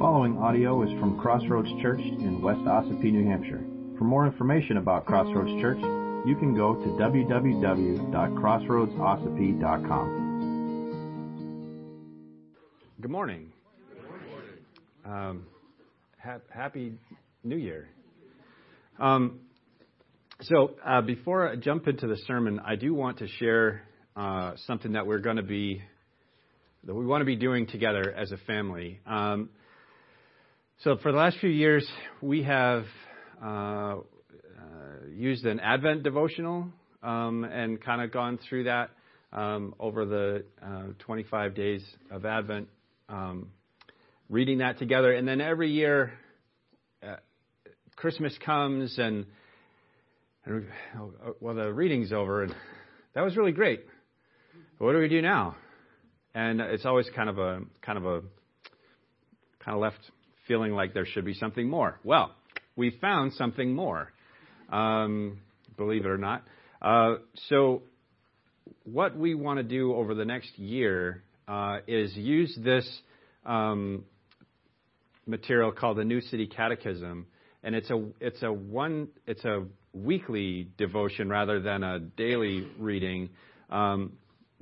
following audio is from Crossroads Church in West Ossipee, New Hampshire. For more information about Crossroads Church, you can go to www.crossroadsossipee.com. Good morning. Um, ha- happy New Year. Um, so, uh, before I jump into the sermon, I do want to share uh, something that we're going to be that we want to be doing together as a family. Um, so, for the last few years, we have uh, uh, used an Advent devotional um, and kind of gone through that um, over the uh, 25 days of Advent, um, reading that together. And then every year, uh, Christmas comes and, and well, the reading's over, and that was really great. What do we do now? And it's always kind of a kind of a kind of left feeling like there should be something more. Well, we found something more, um, believe it or not. Uh, so, what we want to do over the next year uh, is use this um, material called the New City Catechism, and it's a it's a one it's a weekly devotion rather than a daily reading, um,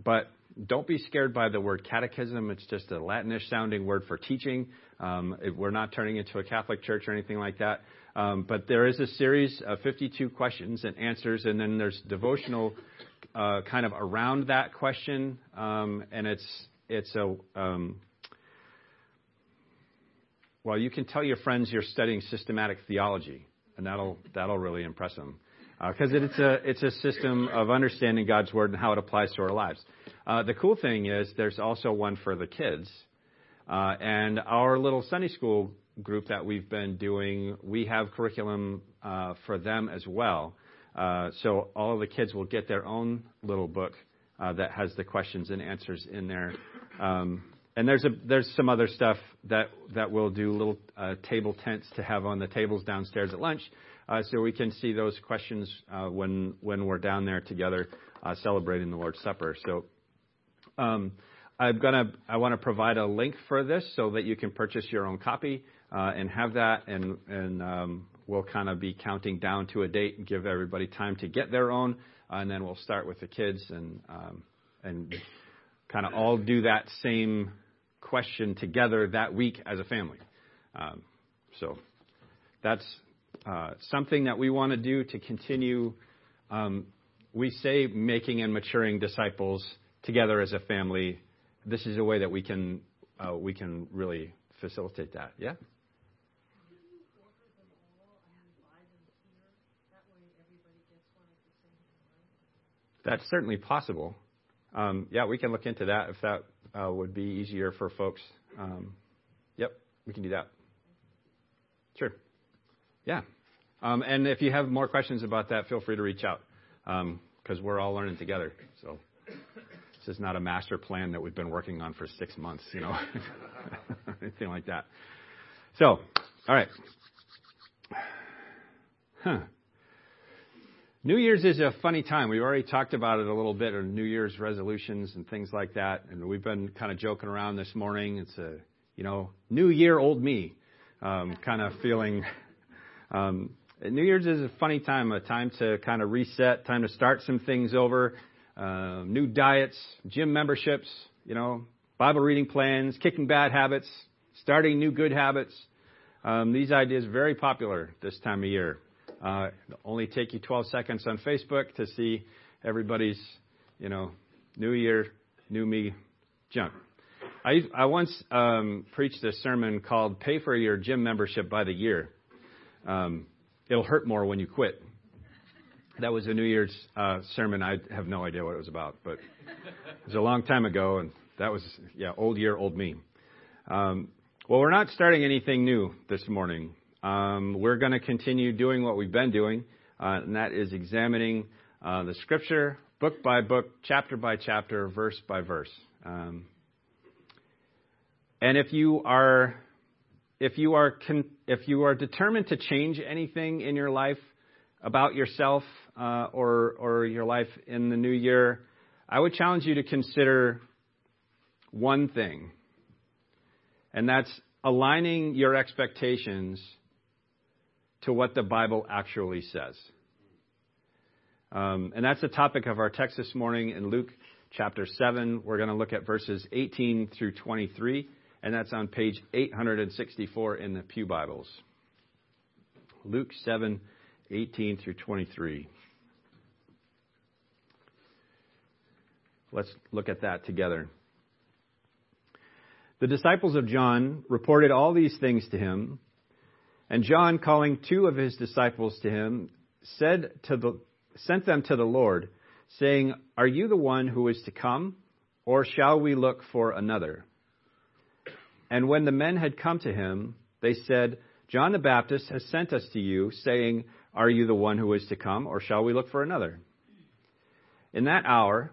but don't be scared by the word catechism. It's just a Latinish sounding word for teaching. Um, we're not turning into a Catholic church or anything like that. Um, but there is a series of 52 questions and answers, and then there's devotional uh, kind of around that question, um, and it's it's a well, you can tell your friends you're studying systematic theology, and that'll that'll really impress them because uh, it, it's a it's a system of understanding God's word and how it applies to our lives. Uh, the cool thing is there's also one for the kids, our little Sunday school group that we've been doing, we have curriculum uh, for them as well. Uh, so all of the kids will get their own little book uh, that has the questions and answers in there. Um, and there's some other stuff that we'll do little uh, table tents to have on the tables downstairs at lunch, uh, so we can see those questions uh, when when we're down there together uh, celebrating the Lord's Supper. I'm gonna I want to provide a link for this so that you can purchase your own copy uh, and have that, and and um, we'll kind of be counting down to a date and give everybody time to get their own, and then we'll start with the kids and um, and kind of all do that same question together that week as a family. Um, so that's uh, something that we want to do to continue. We say making and maturing disciples together as a family this is a way that we can uh, we can really facilitate that. Yeah. That's certainly possible. Um, yeah, we can look into that if that uh, would be easier for folks. Um, yep, we can do that. Sure. Yeah. Um, and if you have more questions about that, feel free to reach out because we're all learning together. So. This is not a master plan that we've been working on for six months, you know, anything like that. So, all right. Huh. New Year's is a funny time. We've already talked about it a little bit, or New Year's resolutions and things like that. And we've been kind of joking around this morning. It's a, you know, New Year, old me, um, kind of feeling. Um, New Year's is a funny time, a time to kind of reset, time to start some things over, uh, new diets, gym memberships, you know, Bible reading plans, kicking bad habits, starting new good habits. Um, these ideas very popular this time of year. Uh, only take you 12 seconds on Facebook to see everybody's, you know, new year, new me junk. I, I once um, preached a sermon called "Pay for Your Gym Membership by the Year." Um, it'll hurt more when you quit that was a New Year's uh, sermon. I have no idea what it was about, but it was a long time ago, and that was yeah, old year, old me. Um, well, we're not starting anything new this morning. Um, we're going to continue doing what we've been doing, uh, and that is examining uh, the Scripture book by book, chapter by chapter, verse by verse. Um, and if you are if you are con- if you are determined to change anything in your life about yourself or, or your life in the new year, I would challenge you to consider one thing, and that's aligning your expectations to what the Bible actually says. Um, and that's the topic of our text this morning in Luke chapter 7. We're going to look at verses 18 through 23, and that's on page 864 in the Pew Bibles. Luke 7, 18 through 23. Let's look at that together. The disciples of John reported all these things to him, and John, calling two of his disciples to him, said to the, sent them to the Lord, saying, Are you the one who is to come, or shall we look for another? And when the men had come to him, they said, John the Baptist has sent us to you, saying, Are you the one who is to come, or shall we look for another? In that hour,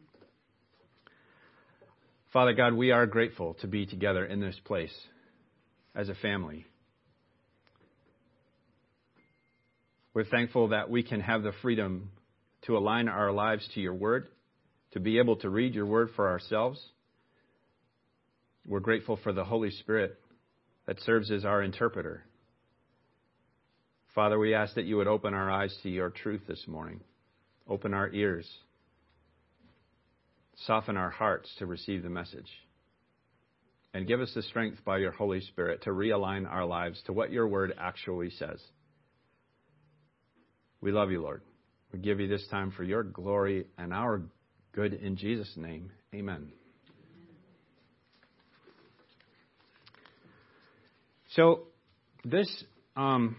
Father God, we are grateful to be together in this place as a family. We're thankful that we can have the freedom to align our lives to your word, to be able to read your word for ourselves. We're grateful for the Holy Spirit that serves as our interpreter. Father, we ask that you would open our eyes to your truth this morning, open our ears Soften our hearts to receive the message. And give us the strength by your Holy Spirit to realign our lives to what your word actually says. We love you, Lord. We give you this time for your glory and our good in Jesus' name. Amen. So, this um,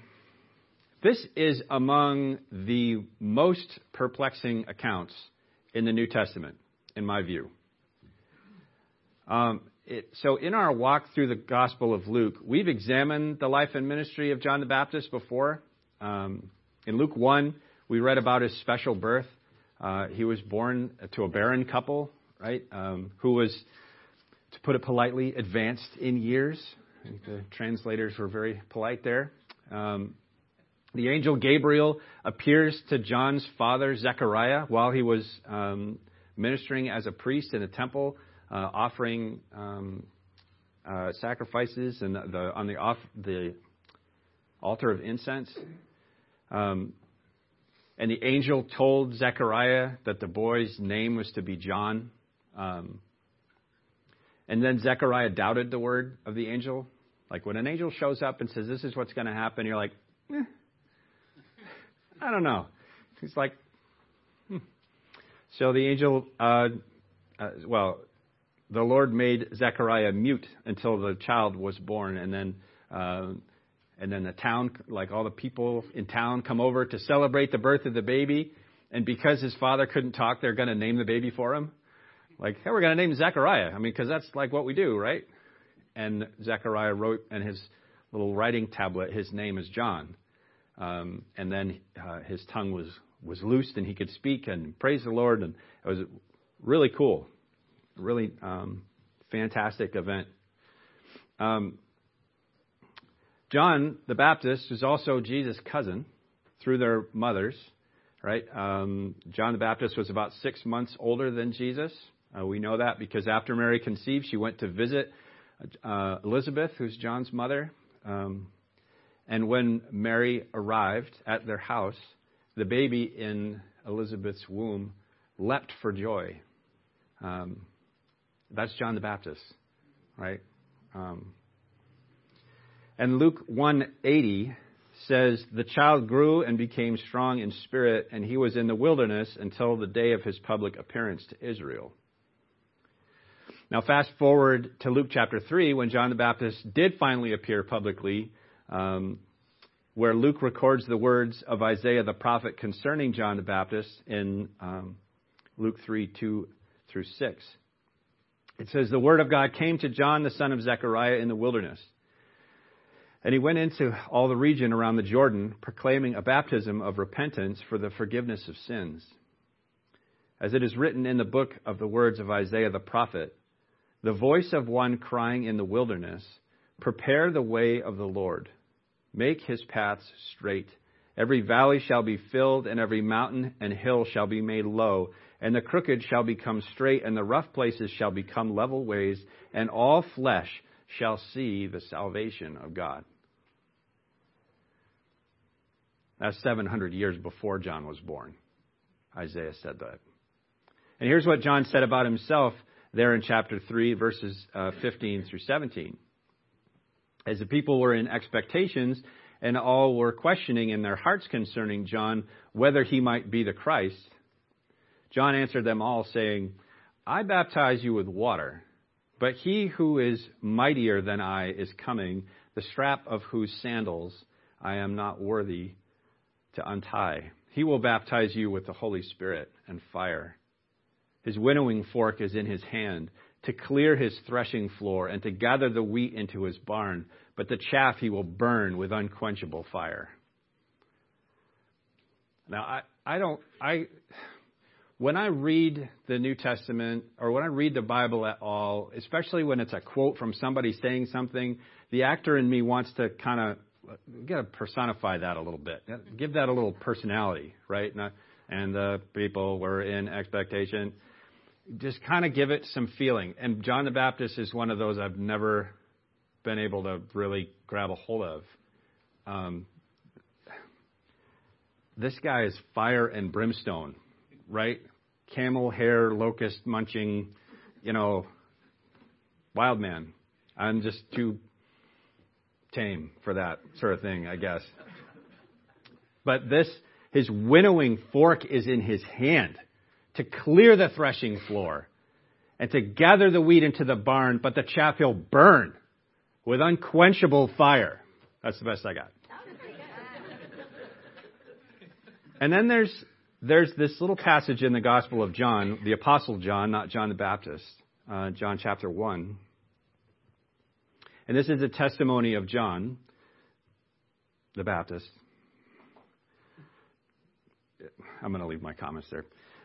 this is among the most perplexing accounts in the New Testament in my view. Um, it, so, in our walk through the Gospel of Luke, we've examined the life and ministry of John the Baptist before. Um, in Luke 1, we read about his special birth. Uh, he was born to a barren couple, right, um, who was, to put it politely, advanced in years. I think the translators were very polite there. Um, the angel Gabriel appears to John's father, Zechariah, while he was um, ministering as a priest in a temple, uh, offering um, uh, sacrifices and the, on the, off, the altar of incense. Um, and the angel told Zechariah that the boy's name was to be John. Um, and then Zechariah doubted the word of the angel. Like when an angel shows up and says, This is what's going to happen, you're like, eh, I don't know. He's like, so the angel, uh, uh, well, the Lord made Zechariah mute until the child was born, and then, uh, and then the town, like all the people in town, come over to celebrate the birth of the baby. And because his father couldn't talk, they're going to name the baby for him. Like, hey, we're going to name Zechariah. I mean, because that's like what we do, right? And Zechariah wrote in his little writing tablet, his name is John. Um, and then uh, his tongue was was loosed and he could speak and praise the Lord. And it was really cool, really um, fantastic event. Um, John the Baptist is also Jesus' cousin through their mothers, right? Um, John the Baptist was about six months older than Jesus. Uh, we know that because after Mary conceived, she went to visit uh, Elizabeth, who's John's mother. Um, and when Mary arrived at their house, the baby in Elizabeth's womb leapt for joy. Um, that's John the Baptist, right? Um, and Luke 180 says, The child grew and became strong in spirit, and he was in the wilderness until the day of his public appearance to Israel. Now, fast forward to Luke chapter 3, when John the Baptist did finally appear publicly. Um, where Luke records the words of Isaiah the prophet concerning John the Baptist in um, Luke 3 2 through 6. It says, The word of God came to John, the son of Zechariah, in the wilderness. And he went into all the region around the Jordan, proclaiming a baptism of repentance for the forgiveness of sins. As it is written in the book of the words of Isaiah the prophet, the voice of one crying in the wilderness, Prepare the way of the Lord, make his paths straight. Every valley shall be filled, and every mountain and hill shall be made low, and the crooked shall become straight, and the rough places shall become level ways, and all flesh shall see the salvation of God. That's 700 years before John was born. Isaiah said that. And here's what John said about himself there in chapter 3, verses uh, 15 through 17. As the people were in expectations, and all were questioning in their hearts concerning John whether he might be the Christ, John answered them all, saying, I baptize you with water, but he who is mightier than I is coming, the strap of whose sandals I am not worthy to untie. He will baptize you with the Holy Spirit and fire. His winnowing fork is in his hand to clear his threshing floor and to gather the wheat into his barn, but the chaff he will burn with unquenchable fire. Now, I, I don't, I, when I read the New Testament or when I read the Bible at all, especially when it's a quote from somebody saying something, the actor in me wants to kind of got to personify that a little bit. Give that a little personality, right? And the people were in expectation. Just kind of give it some feeling. And John the Baptist is one of those I've never been able to really grab a hold of. Um, this guy is fire and brimstone, right? Camel hair, locust munching, you know, wild man. I'm just too tame for that sort of thing, I guess. But this, his winnowing fork is in his hand to clear the threshing floor and to gather the wheat into the barn, but the chaff he'll burn with unquenchable fire. That's the best I got. And then there's there's this little passage in the Gospel of John, the Apostle John, not John the Baptist, uh, John chapter one, and this is a testimony of John the Baptist. I'm going to leave my comments there.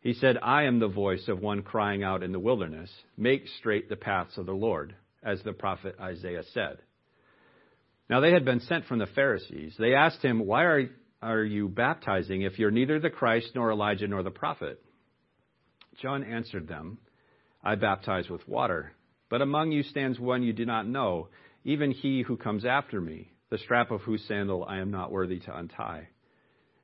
He said, I am the voice of one crying out in the wilderness, Make straight the paths of the Lord, as the prophet Isaiah said. Now they had been sent from the Pharisees. They asked him, Why are, are you baptizing if you're neither the Christ, nor Elijah, nor the prophet? John answered them, I baptize with water, but among you stands one you do not know even he who comes after me, the strap of whose sandal I am not worthy to untie.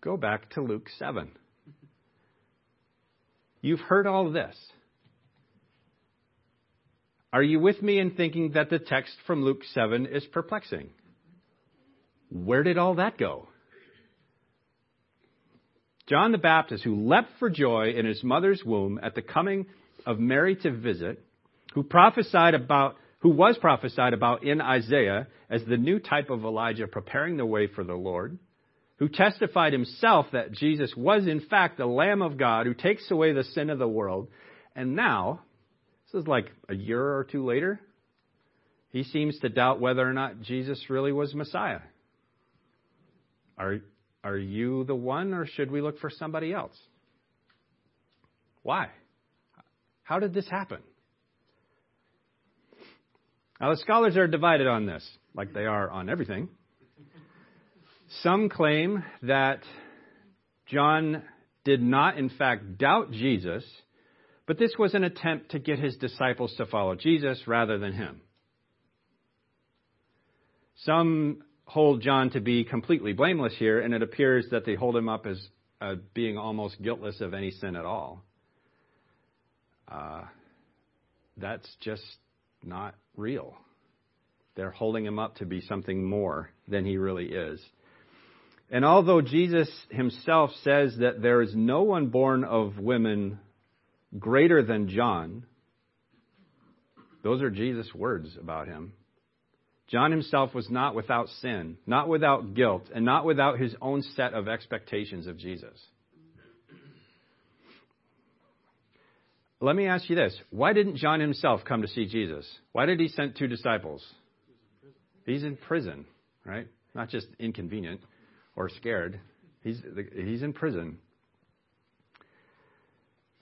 go back to Luke 7. You've heard all this. Are you with me in thinking that the text from Luke 7 is perplexing? Where did all that go? John the Baptist, who leapt for joy in his mother's womb at the coming of Mary to visit, who prophesied about who was prophesied about in Isaiah as the new type of Elijah preparing the way for the Lord, who testified himself that Jesus was in fact the Lamb of God who takes away the sin of the world. And now, this is like a year or two later, he seems to doubt whether or not Jesus really was Messiah. Are, are you the one, or should we look for somebody else? Why? How did this happen? Now, the scholars are divided on this, like they are on everything. Some claim that John did not, in fact, doubt Jesus, but this was an attempt to get his disciples to follow Jesus rather than him. Some hold John to be completely blameless here, and it appears that they hold him up as uh, being almost guiltless of any sin at all. Uh, that's just not real. They're holding him up to be something more than he really is. And although Jesus himself says that there is no one born of women greater than John, those are Jesus' words about him. John himself was not without sin, not without guilt, and not without his own set of expectations of Jesus. Let me ask you this. Why didn't John himself come to see Jesus? Why did he send two disciples? He's in prison, right? Not just inconvenient or scared. He's, he's in prison.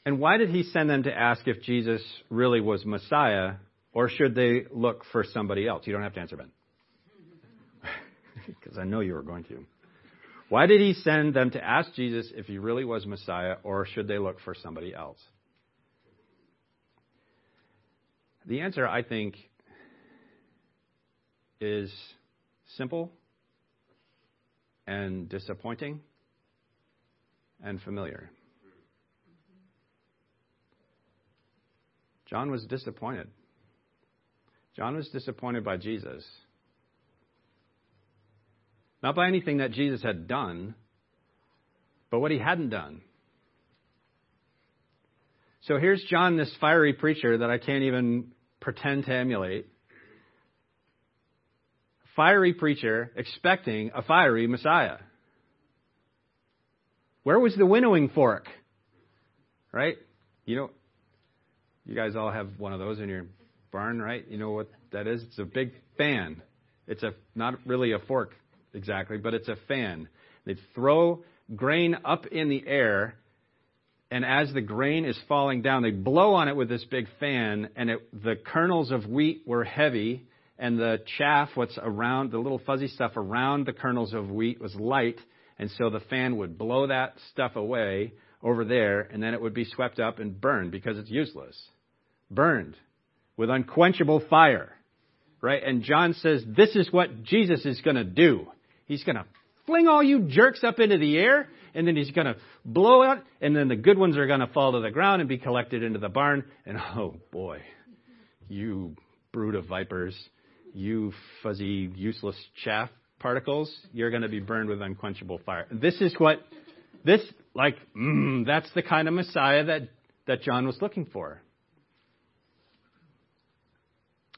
And why did he send them to ask if Jesus really was Messiah, or should they look for somebody else? You don't have to answer, Ben. Because I know you were going to. Why did he send them to ask Jesus if he really was Messiah, or should they look for somebody else? The answer, I think, is simple and disappointing and familiar. John was disappointed. John was disappointed by Jesus. Not by anything that Jesus had done, but what he hadn't done. So here's John, this fiery preacher that I can't even pretend to emulate. Fiery preacher expecting a fiery Messiah. Where was the winnowing fork? Right? You know, you guys all have one of those in your barn, right? You know what that is? It's a big fan. It's a not really a fork exactly, but it's a fan. They throw grain up in the air and as the grain is falling down, they blow on it with this big fan, and it, the kernels of wheat were heavy, and the chaff, what's around, the little fuzzy stuff around the kernels of wheat was light, and so the fan would blow that stuff away over there, and then it would be swept up and burned because it's useless. Burned with unquenchable fire. Right? And John says this is what Jesus is going to do. He's going to fling all you jerks up into the air, and then he's going to blow it, and then the good ones are going to fall to the ground and be collected into the barn. And oh boy, you brood of vipers, you fuzzy, useless chaff particles, you're going to be burned with unquenchable fire. This is what, this, like, mm, that's the kind of Messiah that, that John was looking for.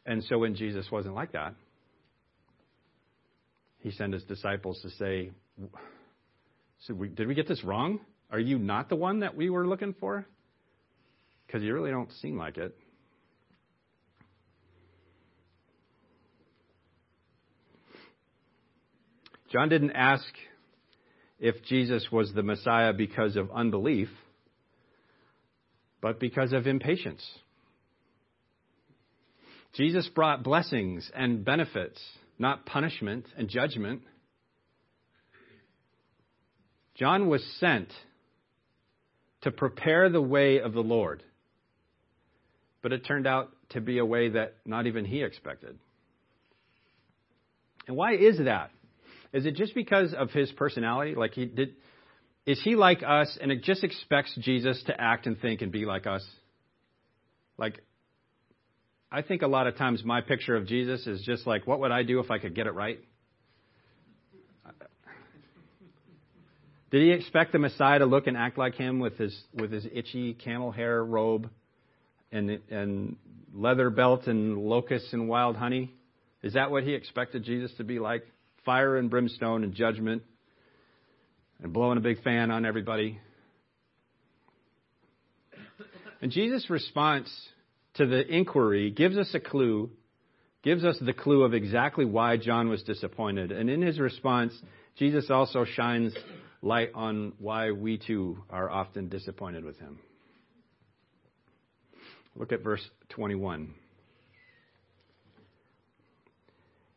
And so when Jesus wasn't like that, he sent his disciples to say, so we, did we get this wrong? Are you not the one that we were looking for? Because you really don't seem like it. John didn't ask if Jesus was the Messiah because of unbelief, but because of impatience. Jesus brought blessings and benefits, not punishment and judgment. John was sent to prepare the way of the Lord. But it turned out to be a way that not even he expected. And why is that? Is it just because of his personality? Like he did is he like us and it just expects Jesus to act and think and be like us? Like I think a lot of times my picture of Jesus is just like what would I do if I could get it right? Did he expect the Messiah to look and act like him with his with his itchy camel hair robe and and leather belt and locusts and wild honey? Is that what he expected Jesus to be like? Fire and brimstone and judgment. and blowing a big fan on everybody. And Jesus' response to the inquiry gives us a clue, gives us the clue of exactly why John was disappointed. And in his response, Jesus also shines light on why we too are often disappointed with him. Look at verse 21.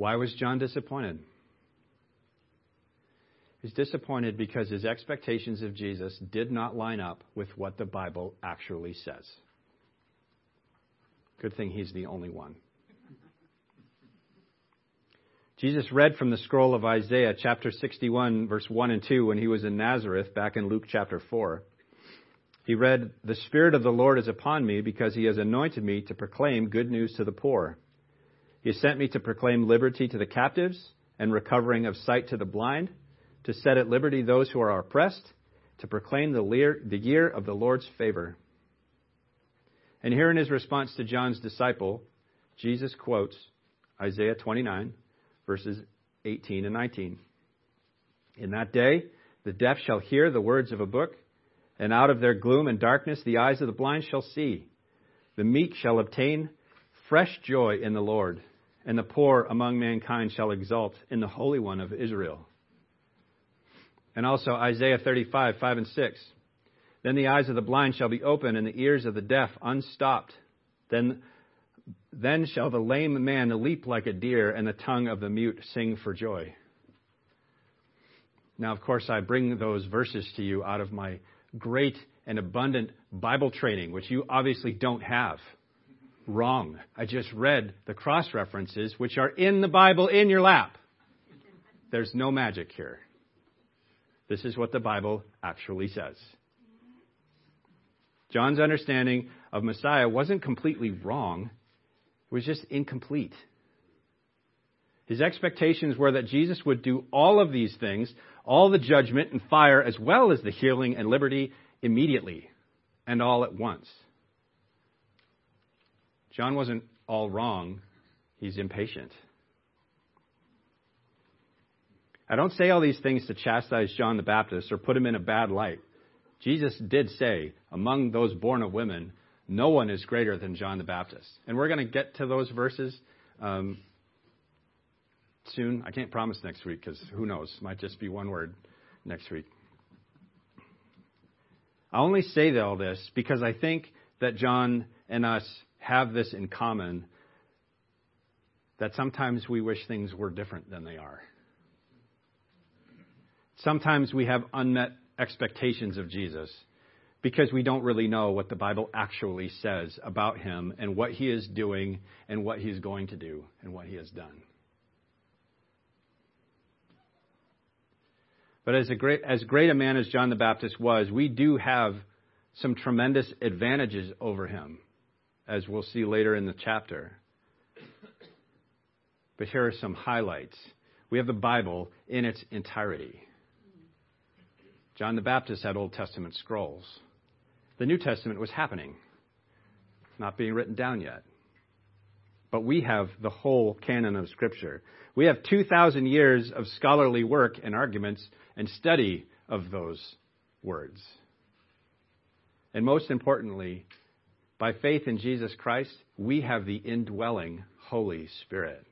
Why was John disappointed? He's disappointed because his expectations of Jesus did not line up with what the Bible actually says. Good thing he's the only one. Jesus read from the scroll of Isaiah, chapter 61, verse 1 and 2, when he was in Nazareth, back in Luke chapter 4. He read, The Spirit of the Lord is upon me because he has anointed me to proclaim good news to the poor. He sent me to proclaim liberty to the captives and recovering of sight to the blind to set at liberty those who are oppressed, to proclaim the year of the Lord's favor. And here in his response to John's disciple, Jesus quotes Isaiah 29, verses 18 and 19. In that day, the deaf shall hear the words of a book, and out of their gloom and darkness the eyes of the blind shall see. The meek shall obtain fresh joy in the Lord, and the poor among mankind shall exult in the Holy One of Israel. And also Isaiah 35, 5 and 6. Then the eyes of the blind shall be opened, and the ears of the deaf unstopped. Then, then shall the lame man leap like a deer and the tongue of the mute sing for joy. Now, of course, I bring those verses to you out of my great and abundant Bible training, which you obviously don't have. Wrong. I just read the cross references, which are in the Bible in your lap. There's no magic here. This is what the Bible actually says. John's understanding of Messiah wasn't completely wrong, it was just incomplete. His expectations were that Jesus would do all of these things, all the judgment and fire, as well as the healing and liberty, immediately and all at once. John wasn't all wrong, he's impatient. I don't say all these things to chastise John the Baptist or put him in a bad light. Jesus did say, among those born of women, no one is greater than John the Baptist. And we're going to get to those verses um, soon. I can't promise next week because who knows? Might just be one word next week. I only say all this because I think that John and us have this in common that sometimes we wish things were different than they are. Sometimes we have unmet expectations of Jesus because we don't really know what the Bible actually says about him and what he is doing and what he's going to do and what he has done. But as, great, as great a man as John the Baptist was, we do have some tremendous advantages over him, as we'll see later in the chapter. But here are some highlights. We have the Bible in its entirety. John the Baptist had Old Testament scrolls. The New Testament was happening, not being written down yet. But we have the whole canon of Scripture. We have 2,000 years of scholarly work and arguments and study of those words. And most importantly, by faith in Jesus Christ, we have the indwelling Holy Spirit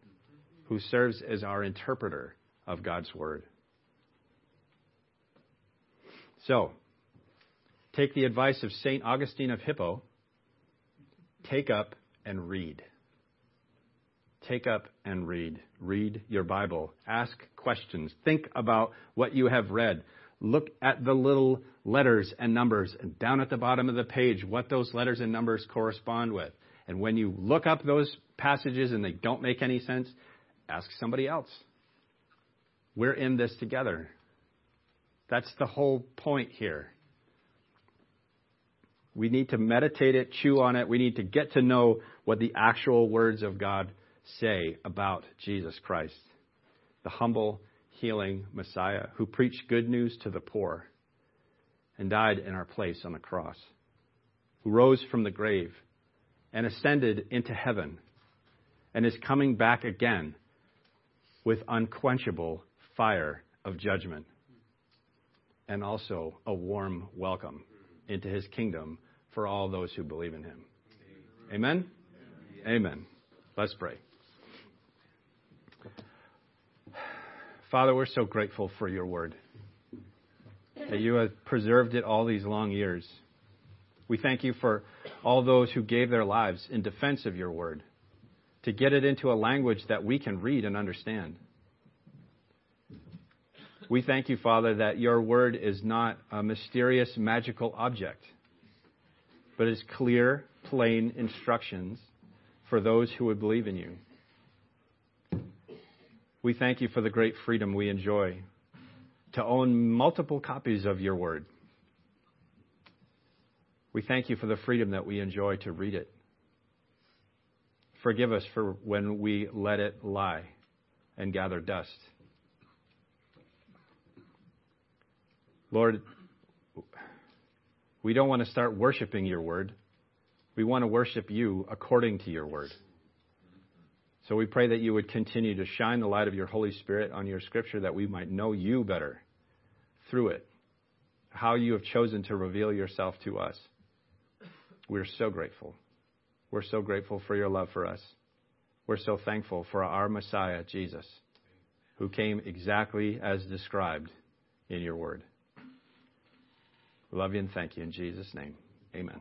who serves as our interpreter of God's Word. So, take the advice of St. Augustine of Hippo take up and read. Take up and read. Read your Bible. Ask questions. Think about what you have read. Look at the little letters and numbers and down at the bottom of the page what those letters and numbers correspond with. And when you look up those passages and they don't make any sense, ask somebody else. We're in this together. That's the whole point here. We need to meditate it, chew on it. We need to get to know what the actual words of God say about Jesus Christ, the humble, healing Messiah who preached good news to the poor and died in our place on the cross, who rose from the grave and ascended into heaven and is coming back again with unquenchable fire of judgment and also a warm welcome into his kingdom for all those who believe in him. Amen? Amen. Let's pray. Father, we're so grateful for your word, that you have preserved it all these long years. We thank you for all those who gave their lives in defense of your word, to get it into a language that we can read and understand. We thank you, Father, that your word is not a mysterious, magical object, but is clear, plain instructions for those who would believe in you. We thank you for the great freedom we enjoy to own multiple copies of your word. We thank you for the freedom that we enjoy to read it. Forgive us for when we let it lie and gather dust. Lord, we don't want to start worshiping your word. We want to worship you according to your word. So we pray that you would continue to shine the light of your Holy Spirit on your scripture that we might know you better through it, how you have chosen to reveal yourself to us. We're so grateful. We're so grateful for your love for us. We're so thankful for our Messiah, Jesus, who came exactly as described in your word. We love you and thank you in Jesus' name. Amen.